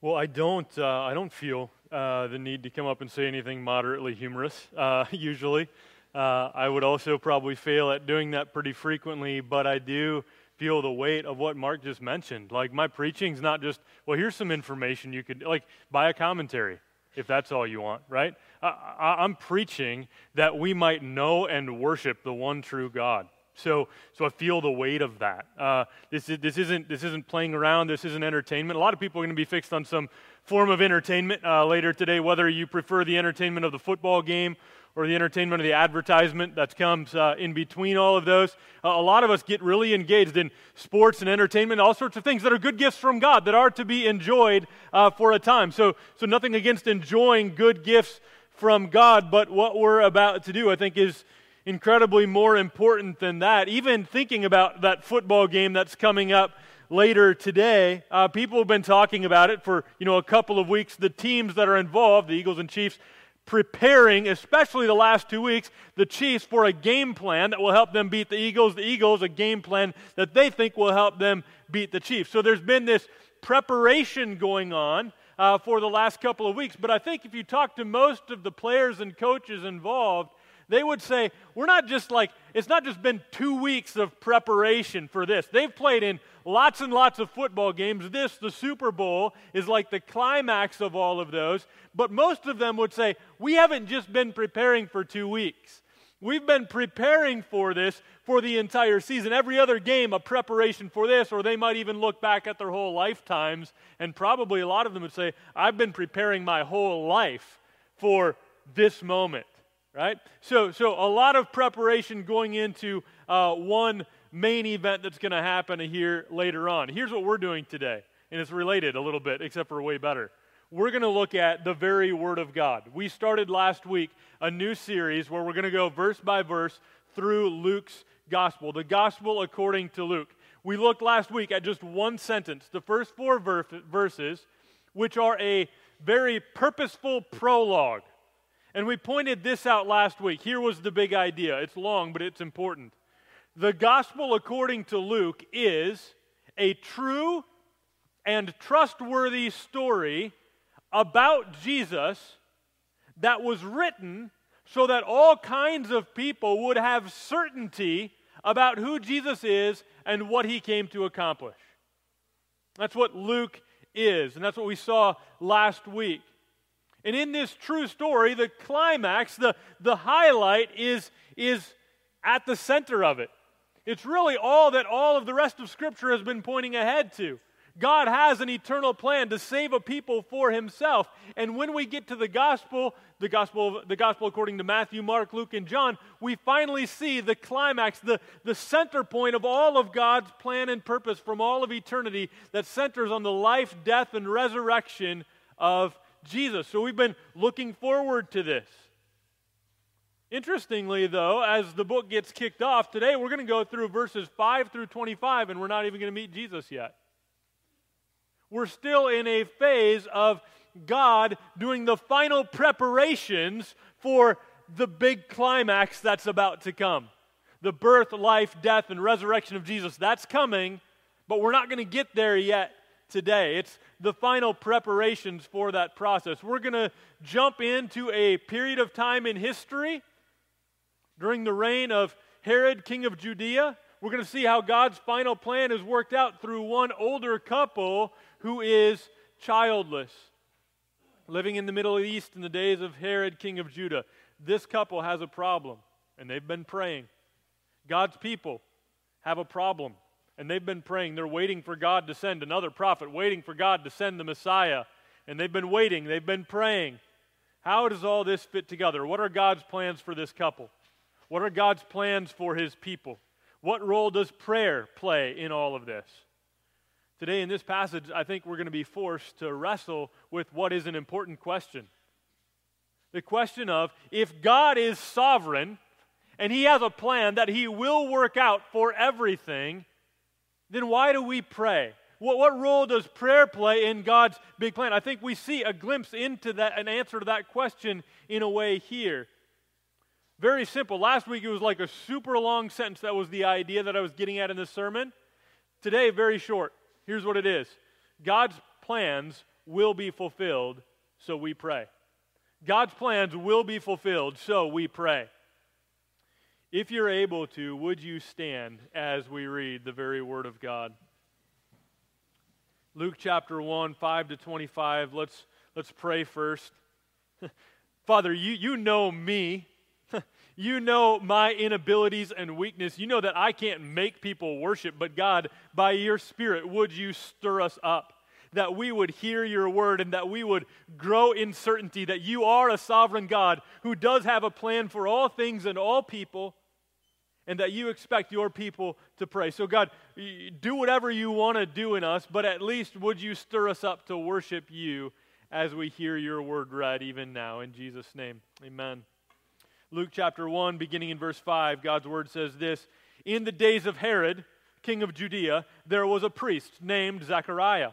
Well, I don't. Uh, I don't feel uh, the need to come up and say anything moderately humorous. Uh, usually, uh, I would also probably fail at doing that pretty frequently. But I do feel the weight of what Mark just mentioned. Like my preaching's not just well. Here's some information you could like buy a commentary if that's all you want, right? I, I'm preaching that we might know and worship the one true God. So, so I feel the weight of that. Uh, this, is, this, isn't, this isn't playing around. This isn't entertainment. A lot of people are going to be fixed on some form of entertainment uh, later today, whether you prefer the entertainment of the football game or the entertainment of the advertisement that comes uh, in between all of those. Uh, a lot of us get really engaged in sports and entertainment, all sorts of things that are good gifts from God that are to be enjoyed uh, for a time. So, so nothing against enjoying good gifts from God, but what we're about to do, I think, is incredibly more important than that. Even thinking about that football game that's coming up later today, uh, people have been talking about it for you know a couple of weeks. The teams that are involved, the Eagles and Chiefs, preparing, especially the last two weeks, the Chiefs for a game plan that will help them beat the Eagles. The Eagles a game plan that they think will help them beat the Chiefs. So there's been this preparation going on. Uh, for the last couple of weeks. But I think if you talk to most of the players and coaches involved, they would say, we're not just like, it's not just been two weeks of preparation for this. They've played in lots and lots of football games. This, the Super Bowl, is like the climax of all of those. But most of them would say, we haven't just been preparing for two weeks. We've been preparing for this for the entire season. Every other game, a preparation for this, or they might even look back at their whole lifetimes, and probably a lot of them would say, I've been preparing my whole life for this moment right? So, so a lot of preparation going into uh, one main event that's going to happen here later on. Here's what we're doing today, and it's related a little bit, except for way better. We're going to look at the very Word of God. We started last week a new series where we're going to go verse by verse through Luke's Gospel, the Gospel according to Luke. We looked last week at just one sentence, the first four ver- verses, which are a very purposeful prologue and we pointed this out last week. Here was the big idea. It's long, but it's important. The gospel according to Luke is a true and trustworthy story about Jesus that was written so that all kinds of people would have certainty about who Jesus is and what he came to accomplish. That's what Luke is, and that's what we saw last week. And in this true story, the climax, the, the highlight is, is at the center of it. It's really all that all of the rest of Scripture has been pointing ahead to. God has an eternal plan to save a people for himself. And when we get to the gospel, the gospel, the gospel according to Matthew, Mark, Luke, and John, we finally see the climax, the, the center point of all of God's plan and purpose from all of eternity that centers on the life, death, and resurrection of Jesus. So we've been looking forward to this. Interestingly, though, as the book gets kicked off, today we're going to go through verses 5 through 25, and we're not even going to meet Jesus yet. We're still in a phase of God doing the final preparations for the big climax that's about to come. The birth, life, death, and resurrection of Jesus. That's coming, but we're not going to get there yet today. It's the final preparations for that process. We're going to jump into a period of time in history during the reign of Herod, king of Judea. We're going to see how God's final plan is worked out through one older couple who is childless, living in the Middle East in the days of Herod, king of Judah. This couple has a problem, and they've been praying. God's people have a problem and they've been praying. They're waiting for God to send another prophet, waiting for God to send the Messiah. And they've been waiting, they've been praying. How does all this fit together? What are God's plans for this couple? What are God's plans for his people? What role does prayer play in all of this? Today, in this passage, I think we're going to be forced to wrestle with what is an important question. The question of if God is sovereign and he has a plan that he will work out for everything, then why do we pray? What, what role does prayer play in God's big plan? I think we see a glimpse into that, an answer to that question in a way here. Very simple. Last week it was like a super long sentence that was the idea that I was getting at in this sermon. Today, very short. Here's what it is God's plans will be fulfilled, so we pray. God's plans will be fulfilled, so we pray. If you're able to, would you stand as we read the very Word of God? Luke chapter 1, 5 to 25. Let's, let's pray first. Father, you, you know me. you know my inabilities and weakness. You know that I can't make people worship, but God, by your Spirit, would you stir us up? That we would hear your word and that we would grow in certainty that you are a sovereign God who does have a plan for all things and all people, and that you expect your people to pray. So, God, do whatever you want to do in us, but at least would you stir us up to worship you as we hear your word read even now. In Jesus' name, amen. Luke chapter 1, beginning in verse 5, God's word says this In the days of Herod, king of Judea, there was a priest named Zechariah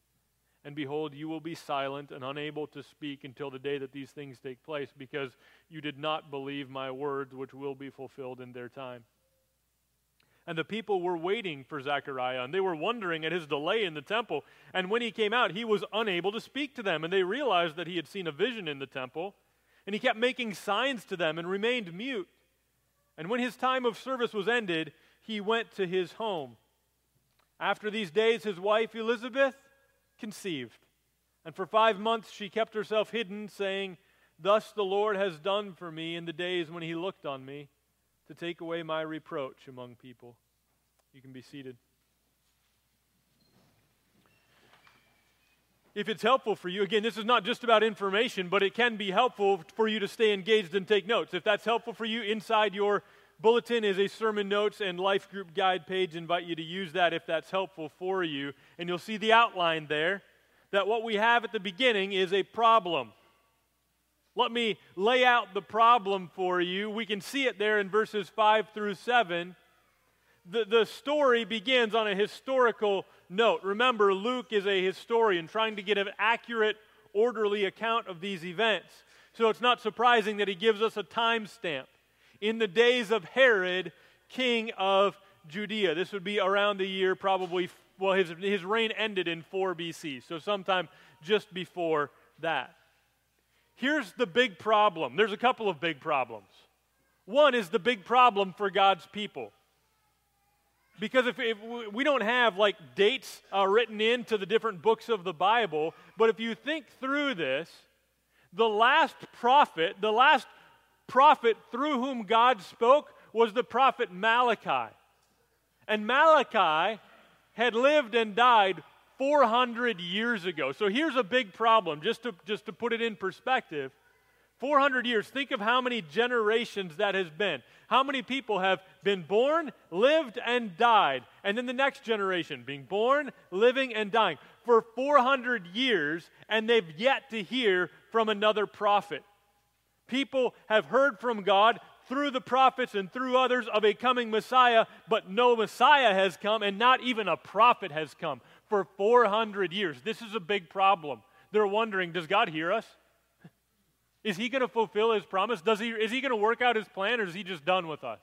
And behold, you will be silent and unable to speak until the day that these things take place, because you did not believe my words, which will be fulfilled in their time. And the people were waiting for Zechariah, and they were wondering at his delay in the temple. And when he came out, he was unable to speak to them. And they realized that he had seen a vision in the temple. And he kept making signs to them and remained mute. And when his time of service was ended, he went to his home. After these days, his wife Elizabeth conceived. And for five months she kept herself hidden, saying, Thus the Lord has done for me in the days when he looked on me to take away my reproach among people. You can be seated. If it's helpful for you, again, this is not just about information, but it can be helpful for you to stay engaged and take notes. If that's helpful for you, inside your bulletin is a sermon notes and life group guide page. invite you to use that if that's helpful for you. And you'll see the outline there that what we have at the beginning is a problem. Let me lay out the problem for you. We can see it there in verses 5 through 7. The, the story begins on a historical note. Remember, Luke is a historian trying to get an accurate, orderly account of these events. So it's not surprising that he gives us a timestamp. In the days of Herod, king of Judea. This would be around the year probably, well, his, his reign ended in 4 BC, so sometime just before that. Here's the big problem. There's a couple of big problems. One is the big problem for God's people. Because if, if we don't have like dates uh, written into the different books of the Bible, but if you think through this, the last prophet, the last prophet through whom God spoke was the prophet Malachi. And Malachi had lived and died 400 years ago. So here's a big problem, just to, just to put it in perspective. 400 years. Think of how many generations that has been. How many people have been born, lived, and died. And then the next generation being born, living, and dying for 400 years, and they've yet to hear from another prophet. People have heard from God through the prophets and through others of a coming Messiah, but no Messiah has come, and not even a prophet has come for 400 years. This is a big problem. They're wondering does God hear us? Is he going to fulfill his promise? Does he, is he going to work out his plan, or is he just done with us?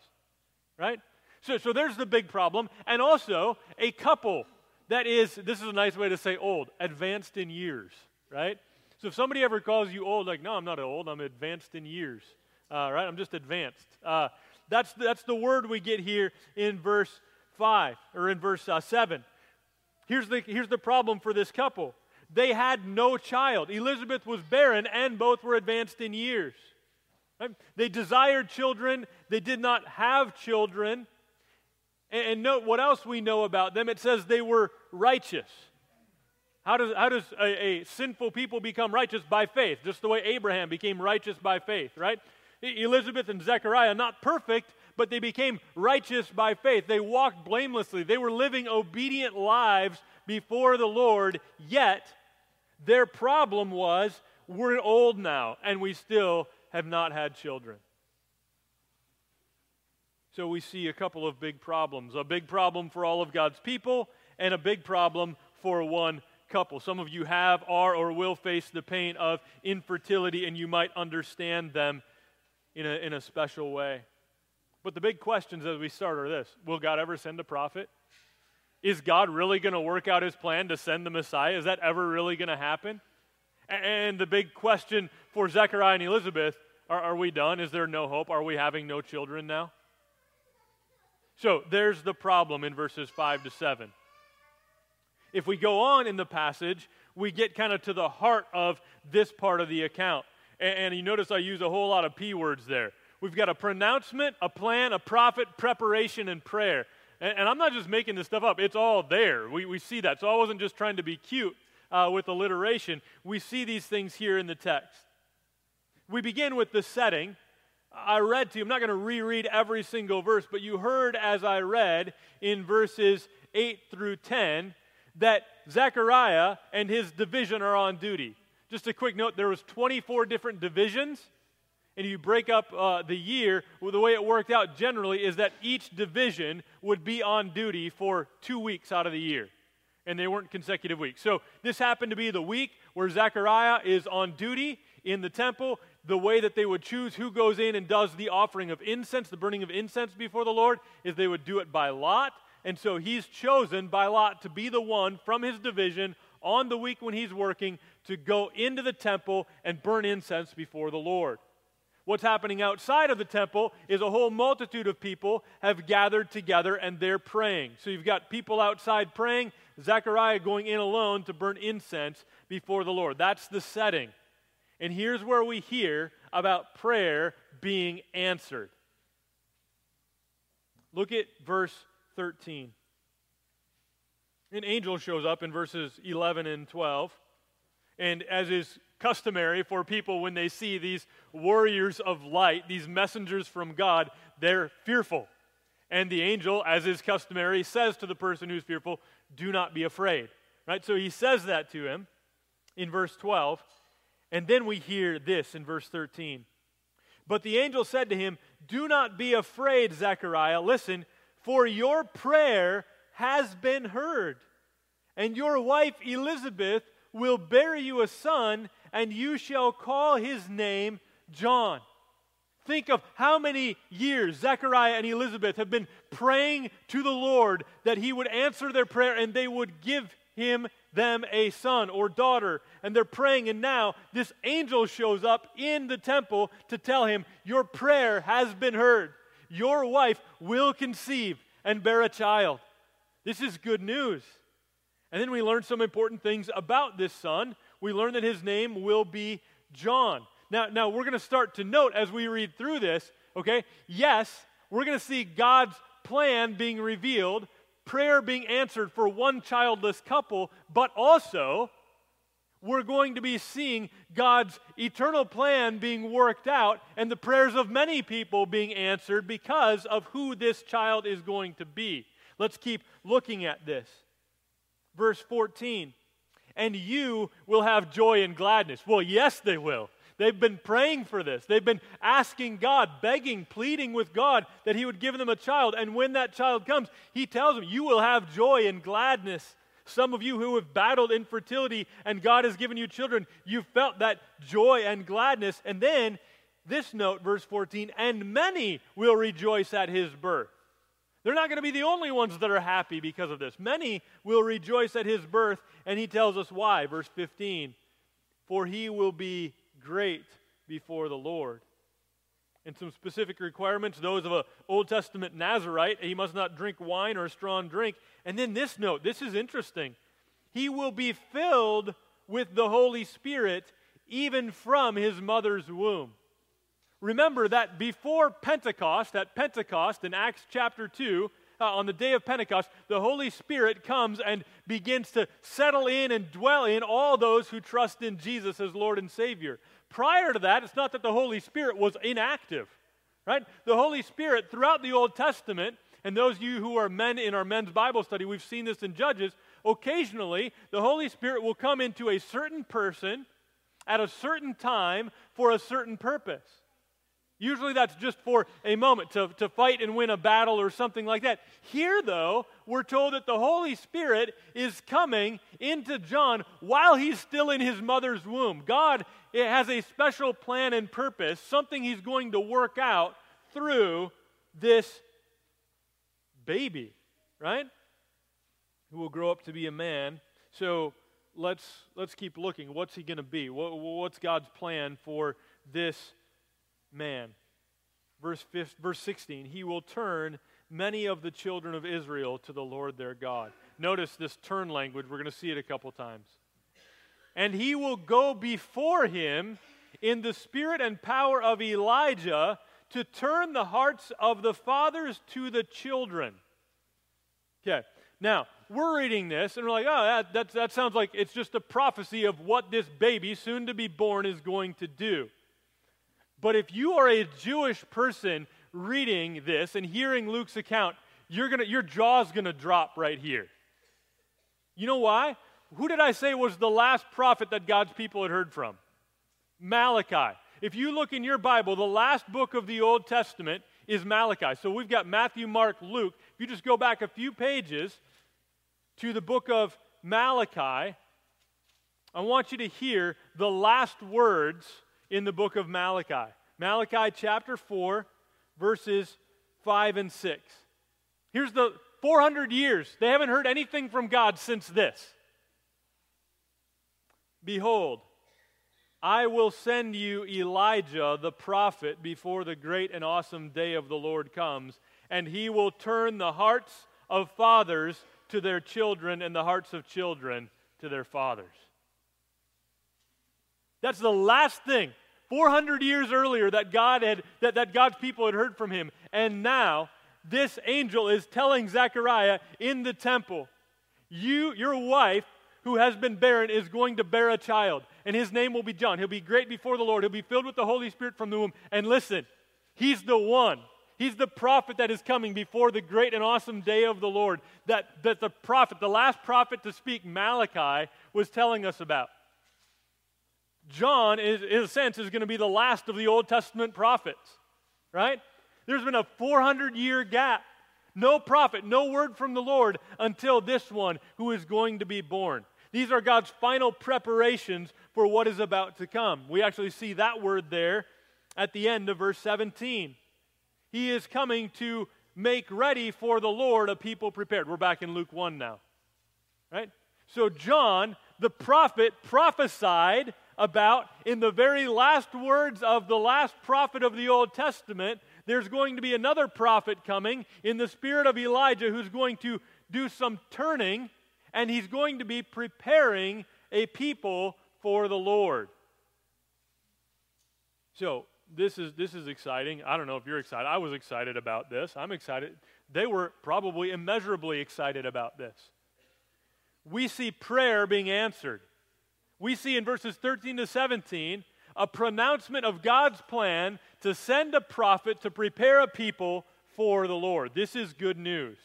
Right? So, so there's the big problem. And also, a couple that is, this is a nice way to say old, advanced in years, right? So if somebody ever calls you old, like, no, I'm not old, I'm advanced in years, uh, right? I'm just advanced. Uh, that's, that's the word we get here in verse 5, or in verse uh, 7. Here's the, here's the problem for this couple they had no child. Elizabeth was barren, and both were advanced in years. Right? They desired children, they did not have children. And, and note what else we know about them. It says they were righteous. How does, how does a, a, sinful people become righteous? By faith, just the way Abraham became righteous by faith, right? Elizabeth and Zechariah, not perfect, but they became righteous by faith. They walked blamelessly. They were living obedient lives before the Lord, yet their problem was we're old now and we still have not had children. So we see a couple of big problems a big problem for all of God's people, and a big problem for one couple. Some of you have, are, or will face the pain of infertility, and you might understand them in a, in a special way. But the big questions as we start are this Will God ever send a prophet? Is God really going to work out his plan to send the Messiah? Is that ever really going to happen? And the big question for Zechariah and Elizabeth are, are we done? Is there no hope? Are we having no children now? So there's the problem in verses 5 to 7. If we go on in the passage, we get kind of to the heart of this part of the account. And, and, you notice I use a whole lot of P words there. We've got a pronouncement, a plan, a prophet, preparation, and prayer. And, and I'm not just making this stuff up, it's all there. We, we see that. So I wasn't just trying to be cute uh, with alliteration. We see these things here in the text. We begin with the setting. I read to you, I'm not going to reread every single verse, but you heard as I read in verses 8 through 10 that Zechariah and his division are on duty. Just a quick note there was 24 different divisions and you break up uh, the year, well, the way it worked out generally is that each division would be on duty for two weeks out of the year. And they weren't consecutive weeks. So this happened to be the week where Zechariah is on duty in the temple the way that they would choose who goes in and does the offering of incense, the burning of incense before the Lord, is they would do it by lot. And so he's chosen by lot to be the one from his division on the week when he's working to go into the temple and burn incense before the Lord. What's happening outside of the temple is a whole multitude of people have gathered together and they're praying. So you've got people outside praying, Zechariah going in alone to burn incense before the Lord. That's the setting. And here's where we hear about prayer being answered. Look at verse 13. An angel shows up in verses 11 and 12. And as is customary for people when they see these warriors of light, these messengers from God, they're fearful. And the angel, as is customary, says to the person who's fearful, Do not be afraid. Right? So he says that to him in verse 12. And then we hear this in verse 13. But the angel said to him, Do not be afraid, Zechariah. Listen, for your prayer has been heard, and your wife Elizabeth will bear you a son, and you shall call his name John. Think of how many years Zechariah and Elizabeth have been praying to the Lord that he would answer their prayer and they would give him them a son or daughter. And they're praying, and now this angel shows up in the temple to tell him, Your prayer has been heard. Your wife will conceive and bear a child. This is good news. And then we learn some important things about this son. We learn that his name will be John. Now, now we're going to start to note as we read through this, okay? Yes, we're going to see God's plan being revealed, prayer being answered for one childless couple, but also we're going to be seeing God's eternal plan being worked out and the prayers of many people being answered because of who this child is going to be. Let's keep looking at this. Verse 14, and you will have joy and gladness. Well, yes, they will. They've been praying for this. They've been asking God, begging, pleading with God that He would give them a child. And when that child comes, He tells them, You will have joy and gladness. Some of you who have battled infertility and God has given you children, you felt that joy and gladness. And then this note, verse 14, and many will rejoice at his birth. They're not going to be the only ones that are happy because of this. Many will rejoice at his birth, and he tells us why. Verse 15, for he will be great before the Lord and some specific requirements, those of an Old Testament Nazarite. He must not drink wine or a strong drink. And then this note this is interesting. He will be filled with the Holy Spirit even from his mother's womb. Remember that before Pentecost, at Pentecost in Acts chapter 2, uh, on the day of Pentecost, the Holy Spirit comes and begins to settle in and dwell in all those who trust in Jesus as Lord and Savior. Prior to that, it's not that the Holy Spirit was inactive, right? The Holy Spirit throughout the Old Testament, and those of you who are men in our men's Bible study, we've seen this in Judges, occasionally the Holy Spirit will come into a certain person at a certain time for a certain purpose. Usually that's just for a moment to, to fight and win a battle or something like that. Here, though, we're told that the Holy Spirit is coming into John while he's still in his mother's womb. God it has a special plan and purpose, something he's going to work out through this baby, right? Who will grow up to be a man. So let's, let's keep looking. What's he going to be? What, what's God's plan for this man. Verse, 5, verse 16, he will turn many of the children of Israel to the Lord their God. Notice this turn language. We're going to see it a couple times. And he will go before him in the spirit and power of Elijah to turn the hearts of the fathers to the children. Okay, now we're reading this and we're like, oh, that, that, that sounds like it's just a prophecy of what this baby, soon to be born, is going to do. But if you are a Jewish person reading this and hearing Luke's account, you're gonna, your jaw's going to drop right here. You know why? Who did I say was the last prophet that God's people had heard from? Malachi. If you look in your Bible, the last book of the Old Testament is Malachi. So we've got Matthew, Mark, Luke. If you just go back a few pages to the book of Malachi, I want you to hear the last words in the book of Malachi. Malachi chapter 4, verses 5 and 6. Here's the 400 years. They haven't heard anything from God since this. Behold, I will send you Elijah the prophet before the great and awesome day of the Lord comes, and he will turn the hearts of fathers to their children and the hearts of children to their fathers. That's the last thing 400 years earlier that God had that, that God's people had heard from him. And now this angel is telling Zechariah in the temple, you, your wife, who has been barren, is going to bear a child, and his name will be John. He'll be great before the Lord. He'll be filled with the Holy Spirit from the womb. And listen, he's the one. He's the prophet that is coming before the great and awesome day of the Lord that, that the prophet, the last prophet to speak, Malachi, was telling us about. John, is, in a sense, is going to be the last of the Old Testament prophets, right? There's been a 400 year gap. No prophet, no word from the Lord until this one who is going to be born. These are God's final preparations for what is about to come. We actually see that word there at the end of verse 17. He is coming to make ready for the Lord a people prepared. We're back in Luke 1 now. Right? So John, the prophet, prophesied about in the very last words of the last prophet of the Old Testament. There's going to be another prophet coming in the spirit of Elijah who's going to do some turning and he's going to be preparing a people for the Lord. So, this is this is exciting. I don't know if you're excited. I was excited about this. I'm excited. They were probably immeasurably excited about this. We see prayer being answered. We see in verses 13 to 17 a pronouncement of God's plan to send a prophet to prepare a people for the Lord. This is good news.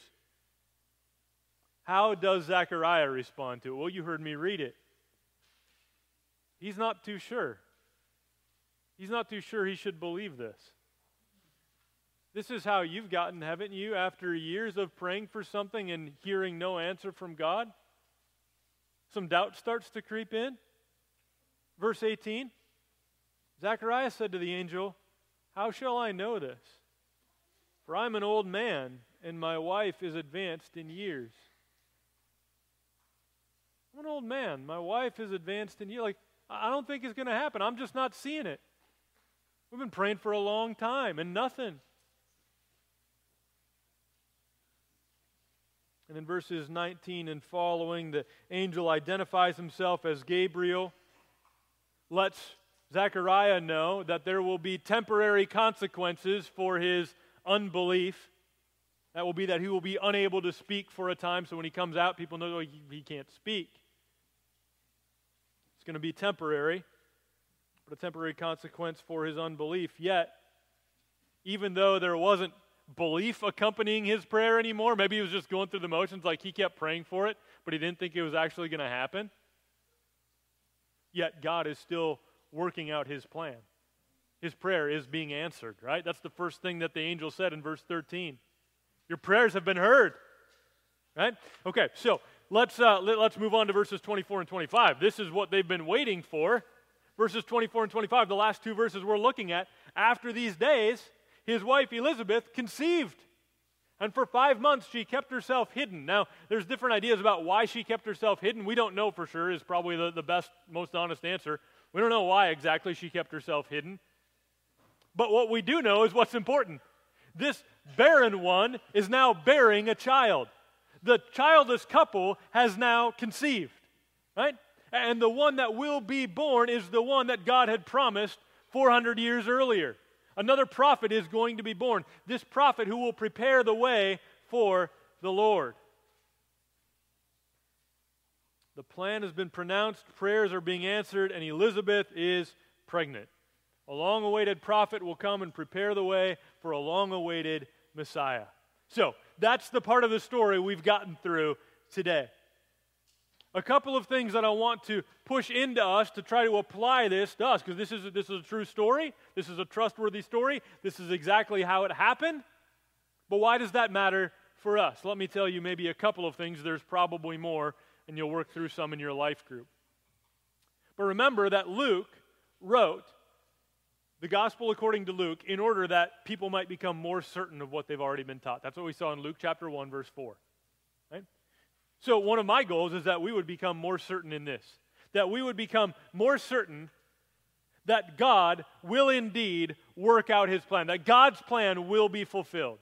How does Zechariah respond to it? Well, you heard me read it. He's not too sure. He's not too sure he should believe this. This is how you've gotten, haven't you, after years of praying for something and hearing no answer from God? Some doubt starts to creep in. Verse 18 Zechariah said to the angel, How shall I know this? For I'm an old man, and my wife is advanced in years. I'm an old man. My wife is advanced in years. Like, I don't think it's going to happen. I'm just not seeing it. We've been praying for a long time and nothing. And in verses 19 and following, the angel identifies himself as Gabriel, lets Zechariah know that there will be temporary consequences for his unbelief. That will be that he will be unable to speak for a time, so when he comes out, people know oh, he, he can't speak. It's going to be temporary, but a temporary consequence for his unbelief. Yet, even though there wasn't belief accompanying his prayer anymore, maybe he was just going through the motions, like he kept praying for it, but he didn't think it was actually going to happen. Yet, God is still working out his plan. His prayer is being answered, right? That's the first thing that the angel said in verse 13. Your prayers have been heard, right? Okay, so let's, uh, let, us move on to verses 24 and 25. This is what they've been waiting for. Verses 24 and 25, the last two verses we're looking at. After these days, his wife Elizabeth conceived. And for five months, she kept herself hidden. Now, there's different ideas about why she kept herself hidden. We don't know for sure, is probably the, the best, most honest answer. We don't know why exactly she kept herself hidden. But what we do know is what's important. This barren one is now bearing a child. The childless couple has now conceived, right? And the one that will be born is the one that God had promised 400 years earlier. Another prophet is going to be born. This prophet who will prepare the way for the Lord. The plan has been pronounced, prayers are being answered, and Elizabeth is pregnant. A long awaited prophet will come and prepare the way for a long awaited Messiah. So, that's the part of the story we've gotten through today. A couple of things that I want to push into us to try to apply this to us, because this is, a, this is a true story. This is a trustworthy story. This is exactly how it happened. But why does that matter for us? Let me tell you maybe a couple of things. There's probably more, and you'll work through some in your life group. But remember that Luke wrote the gospel according to Luke in order that people might become more certain of what they've already been taught. That's what we saw in Luke chapter 1, verse 4. So, one of my goals is that we would become more certain in this, that we would become more certain that God will indeed work out his plan, that God's plan will be fulfilled.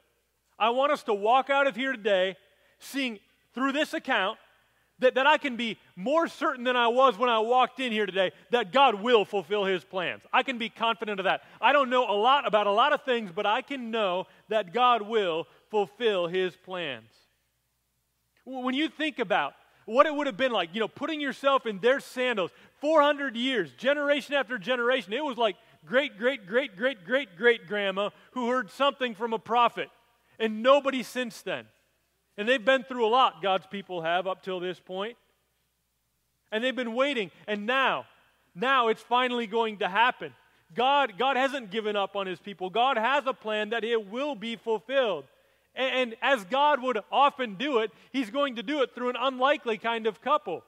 I want us to walk out of here today seeing through this account that, that I can be more certain than I was when I walked in here today that God will fulfill his plans. I can be confident of that. I don't know a lot about a lot of things, but I can know that God will fulfill his plans. When you think about what it would have been like, you know, putting yourself in their sandals, 400 years, generation after generation, it was like great, great, great, great, great, great grandma who heard something from a prophet, and nobody since then. And they've been through a lot, God's people have up till this point. And they've been waiting. And now, now it's finally going to happen. God, God hasn't given up on his people. God has a plan that it will be fulfilled. And, and as God would often do it, he's going to do it through an unlikely kind of couple.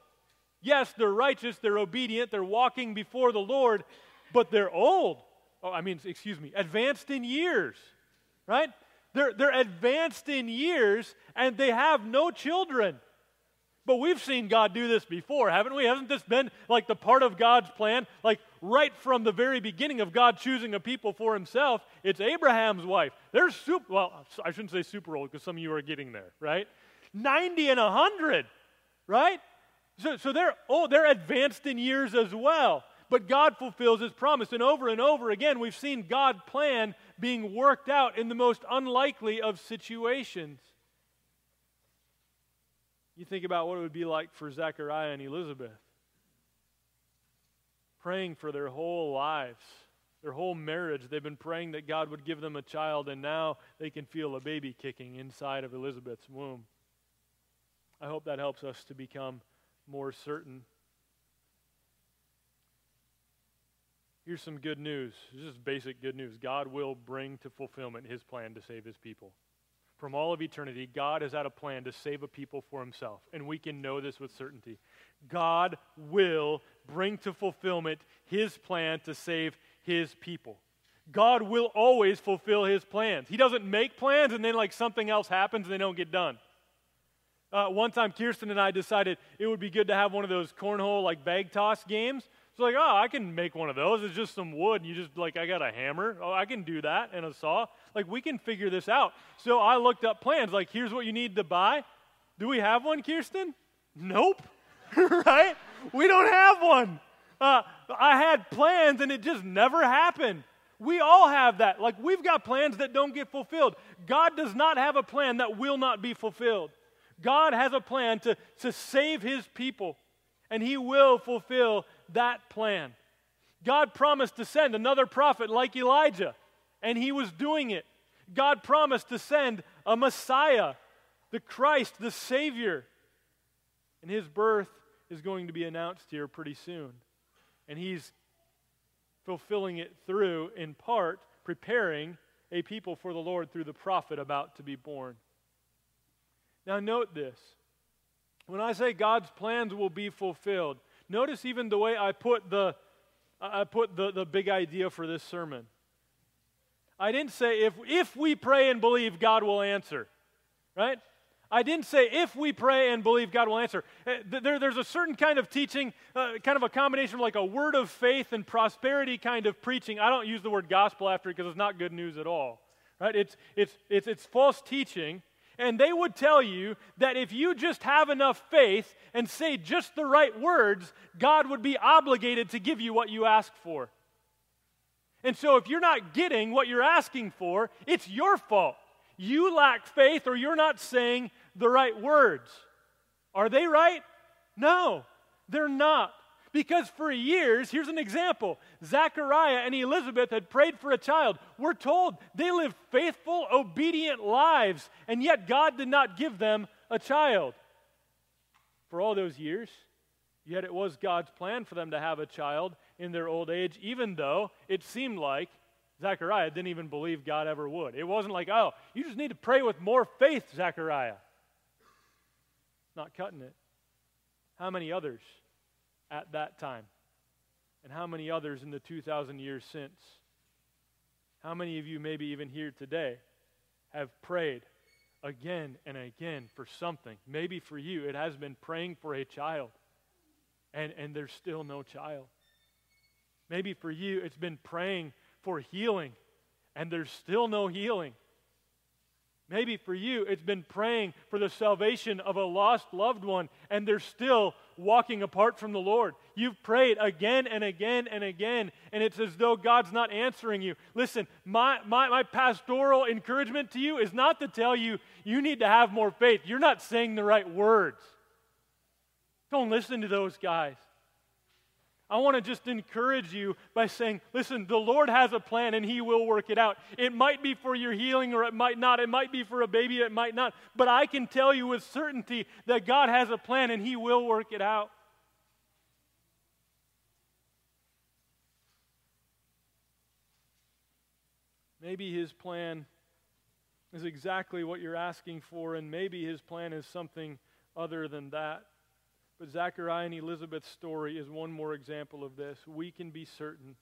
Yes, they're righteous, they're obedient, they're walking before the Lord, but they're old. Oh, I mean, excuse me, advanced in years, right? They're, they're advanced in years and they have no children. But we've seen God do this before, haven't we? Hasn't this been like the part of God's plan? Like right from the very beginning of God choosing a people for himself, it's Abraham's wife. They're super, well, I shouldn't say super old because some of you are getting there, right? 90 and 100, right? So, so they're, oh, they're advanced in years as well. But God fulfills his promise. And over and over again, we've seen God plan being worked out in the most unlikely of situations. You think about what it would be like for Zechariah and Elizabeth. praying for their whole lives, their whole marriage. They've been praying that God would give them a child, and now they can feel a baby kicking inside of Elizabeth's womb. I hope that helps us to become more certain. Here's some good news. This is basic good news. God will bring to fulfillment his plan to save his people. From all of eternity, God has had a plan to save a people for himself, and we can know this with certainty. God will bring to fulfillment his plan to save his people. God will always fulfill his plans. He doesn't make plans and then, like, something else happens and they don't get done. Uh, one time, Kirsten and I decided it would be good to have one of those cornhole, like, bag toss games. It's like, oh, I can make one of those. It's just some wood. And you just, like, I got a hammer. Oh, I can do that and a saw. Like, we can figure this out. So I looked up plans. Like, here's what you need to buy. Do we have one, Kirsten? Nope. right? We don't have one. Uh, I had plans and it just never happened. We all have that. Like, we've got plans that don't get fulfilled. God does not have a plan that will not be fulfilled. God has a plan to, to save his people, and he will fulfill that plan. God promised to send another prophet like Elijah, and he was doing it. God promised to send a Messiah, the Christ, the Savior. And his birth is going to be announced here pretty soon. And he's fulfilling it through, in part, preparing a people for the Lord through the prophet about to be born. Now, note this. When I say God's plans will be fulfilled, notice even the way I put the, I put the, the big idea for this sermon. I didn't say if, if we pray and believe, God will answer, right? I didn't say if we pray and believe God will answer. Uh, there, there's a certain kind of teaching, uh, kind of a combination of like a word of faith and prosperity kind of preaching. I don't use the word gospel after it because it's not good news at all. Right? It's, it's, it's, it's false teaching. And they would tell you that if you just have enough faith and say just the right words, God would be obligated to give you what you ask for. And so if you're not getting what you're asking for, it's your fault. You lack faith or you're not saying the right words. Are they right? No, they're not. Because for years, here's an example Zachariah and Elizabeth had prayed for a child. We're told they lived faithful, obedient lives, and yet God did not give them a child. For all those years, yet it was God's plan for them to have a child in their old age, even though it seemed like Zechariah didn't even believe God ever would. It wasn't like, oh, you just need to pray with more faith, Zechariah. Not cutting it. How many others at that time? And how many others in the 2,000 years since? How many of you, maybe even here today, have prayed again and again for something? Maybe for you, it has been praying for a child, and, and there's still no child. Maybe for you, it's been praying for healing, and there's still no healing. Maybe for you, it's been praying for the salvation of a lost loved one, and they're still walking apart from the Lord. You've prayed again and again and again, and it's as though God's not answering you. Listen, my, my, my pastoral encouragement to you is not to tell you you need to have more faith. You're not saying the right words. Don't listen to those guys. I want to just encourage you by saying, listen, the Lord has a plan and He will work it out. It might be for your healing or it might not. It might be for a baby, it might not. But I can tell you with certainty that God has a plan and He will work it out. Maybe His plan is exactly what you're asking for, and maybe His plan is something other than that. But Zachariah and Elizabeth's story is one more example of this. We can be certain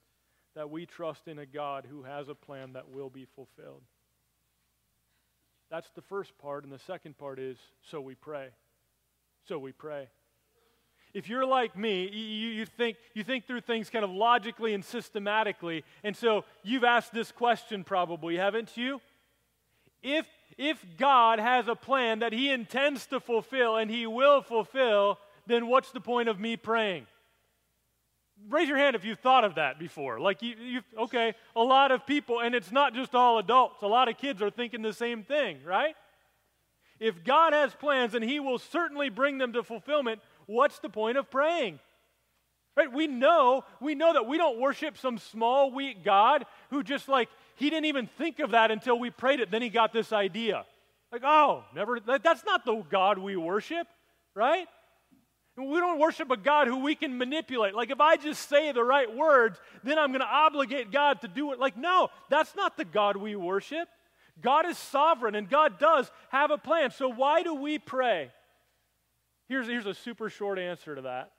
that we trust in a God who has a plan that will be fulfilled. That's the first part. And the second part is so we pray. So we pray. If you're like me, you, you, think, you think through things kind of logically and systematically. And so you've asked this question probably, haven't you? If, if God has a plan that He intends to fulfill and He will fulfill, then what's the point of me praying? Raise your hand if you've thought of that before. Like, you, you okay, a lot of people, and it's not just all adults, a lot of kids are thinking the same thing, right? If God has plans and He will certainly bring them to fulfillment, what's the point of praying? Right? We know, we know that we don't worship some small, weak God who just like, he didn't even think of that until we prayed it. Then he got this idea. Like, oh, never, that's not the God we worship, right? We don't worship a God who we can manipulate. Like, if I just say the right words, then I'm going to obligate God to do it. Like, no, that's not the God we worship. God is sovereign and God does have a plan. So, why do we pray? Here's, here's a super short answer to that.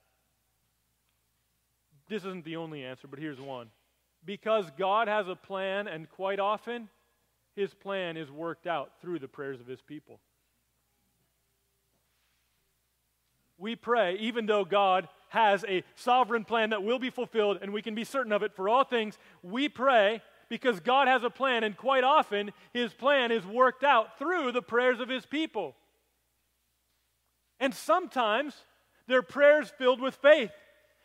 This isn't the only answer, but here's one. Because God has a plan, and quite often, his plan is worked out through the prayers of his people. We pray, even though God has a sovereign plan that will be fulfilled and we can be certain of it for all things, we pray because God has a plan, and quite often his plan is worked out through the prayers of his people. And sometimes they're prayers filled with faith,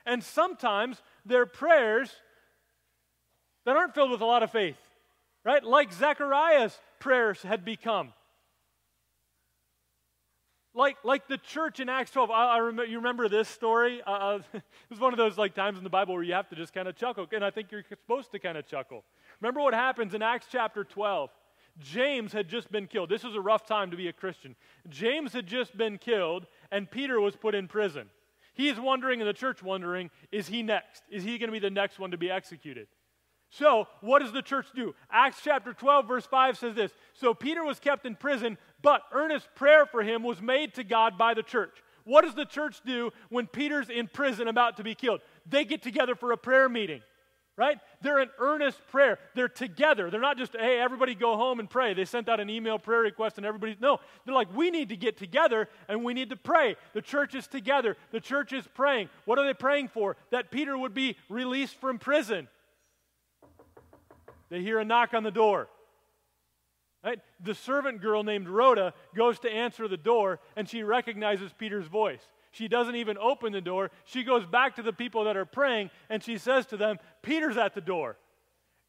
and sometimes they're prayers that aren't filled with a lot of faith right? Like Zechariah's prayers had become. Like, like the church in Acts 12. I, I remember, you remember this story? Uh, uh it was one of those like times in the Bible where you have to just kind of chuckle, and I think you're supposed to kind of chuckle. Remember what happens in Acts chapter 12? James had just been killed. This was a rough time to be a Christian. James had just been killed, and Peter was put in prison. He is wondering, and the church wondering, is he next? Is he going to be the next one to be executed? So, what does the church do? Acts chapter 12, verse 5 says this So Peter was kept in prison, but earnest prayer for him was made to God by the church. What does the church do when Peter's in prison about to be killed? They get together for a prayer meeting, right? They're in earnest prayer. They're together. They're not just, hey, everybody go home and pray. They sent out an email prayer request and everybody, no. They're like, we need to get together and we need to pray. The church is together. The church is praying. What are they praying for? That Peter would be released from prison. They hear a knock on the door. Right? The servant girl named Rhoda goes to answer the door and she recognizes Peter's voice. She doesn't even open the door. She goes back to the people that are praying and she says to them, Peter's at the door.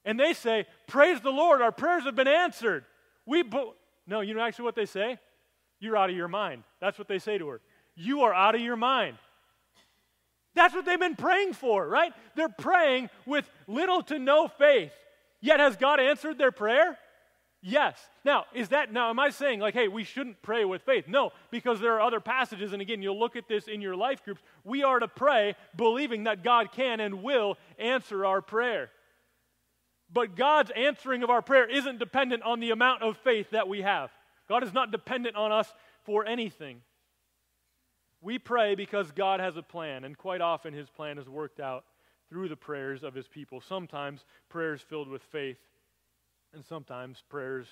And they say, Praise the Lord, our prayers have been answered. We bo-. No, you know actually what they say? You're out of your mind. That's what they say to her. You are out of your mind. That's what they've been praying for, right? They're praying with little to no faith. Yet has God answered their prayer? Yes. Now, is that now am I saying like hey, we shouldn't pray with faith? No, because there are other passages and again, you'll look at this in your life groups. We are to pray believing that God can and will answer our prayer. But God's answering of our prayer isn't dependent on the amount of faith that we have. God is not dependent on us for anything. We pray because God has a plan, and quite often his plan is worked out through the prayers of his people. Sometimes prayers filled with faith, and sometimes prayers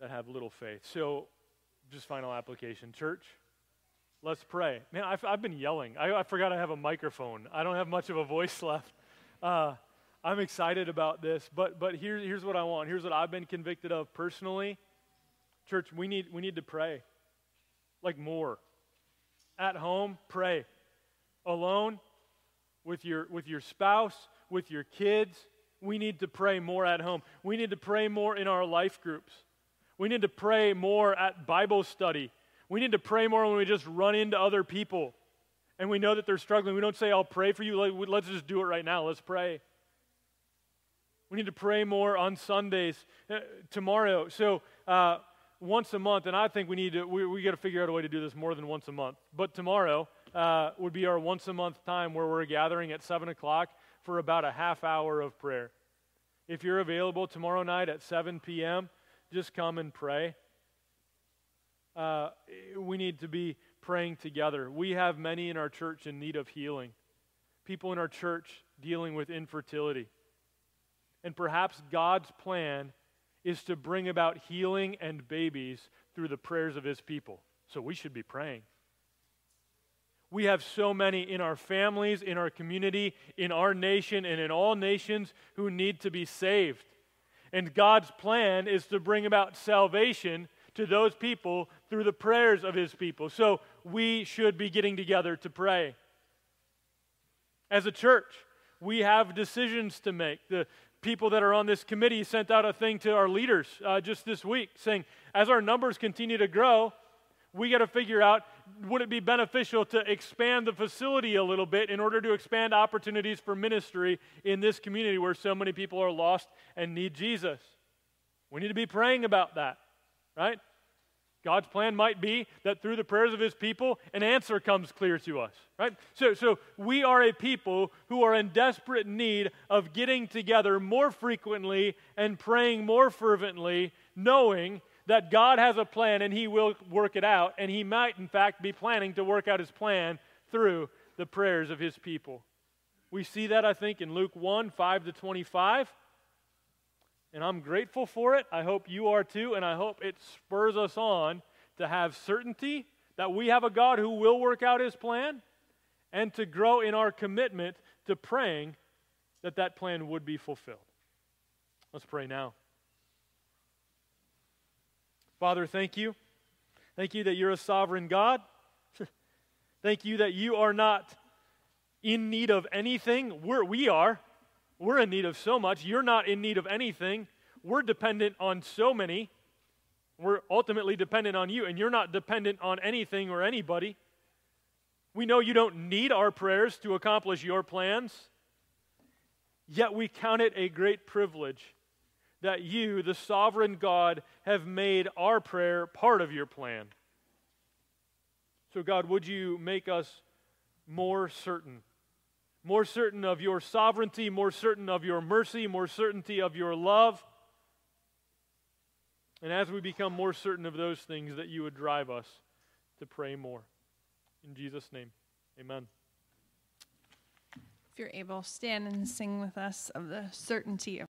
that have little faith. So, just final application. Church, let's pray. Man, I've, I've been yelling. I, I, forgot I have a microphone. I don't have much of a voice left. Uh, I'm excited about this, but, but here, here's what I want. Here's what I've been convicted of personally. Church, we need, we need to pray. Like more. At home, pray. Alone, with your, with your spouse, with your kids. We need to pray more at home. We need to pray more in our life groups. We need to pray more at Bible study. We need to pray more when we just run into other people and we know that they're struggling. We don't say, I'll pray for you. Let's just do it right now. Let's pray. We need to pray more on Sundays uh, tomorrow. So, uh, once a month, and I think we need to, we, we got to figure out a way to do this more than once a month. But tomorrow, uh, would be our once a month time where we're gathering at 7 o'clock for about a half hour of prayer. If you're available tomorrow night at 7 p.m., just come and pray. Uh, we need to be praying together. We have many in our church in need of healing, people in our church dealing with infertility. And perhaps God's plan is to bring about healing and babies through the prayers of his people. So we should be praying. We have so many in our families, in our community, in our nation, and in all nations who need to be saved. And God's plan is to bring about salvation to those people through the prayers of his people. So we should be getting together to pray. As a church, we have decisions to make. The people that are on this committee sent out a thing to our leaders uh, just this week saying, as our numbers continue to grow, We got to figure out would it be beneficial to expand the facility a little bit in order to expand opportunities for ministry in this community where so many people are lost and need Jesus? We need to be praying about that, right? God's plan might be that through the prayers of his people, an answer comes clear to us, right? So, so we are a people who are in desperate need of getting together more frequently and praying more fervently, knowing that God has a plan and he will work it out, and he might, in fact, be planning to work out his plan through the prayers of his people. We see that, I think, in Luke 1 5 to 25. And I'm grateful for it. I hope you are too. And I hope it spurs us on to have certainty that we have a God who will work out his plan and to grow in our commitment to praying that that plan would be fulfilled. Let's pray now. Father, thank you. Thank you that you're a sovereign God. thank you that you are not in need of anything. We're, we are. We're in need of so much. You're not in need of anything. We're dependent on so many. We're ultimately dependent on you, and you're not dependent on anything or anybody. We know you don't need our prayers to accomplish your plans, yet we count it a great privilege that you, the sovereign God, have made our prayer part of your plan. So, God, would you make us more certain more certain of your sovereignty, more certain of your mercy, more certainty of your love. And as we become more certain of those things, that you would drive us to pray more. In Jesus' name, amen. If you're able, stand and sing with us of the certainty of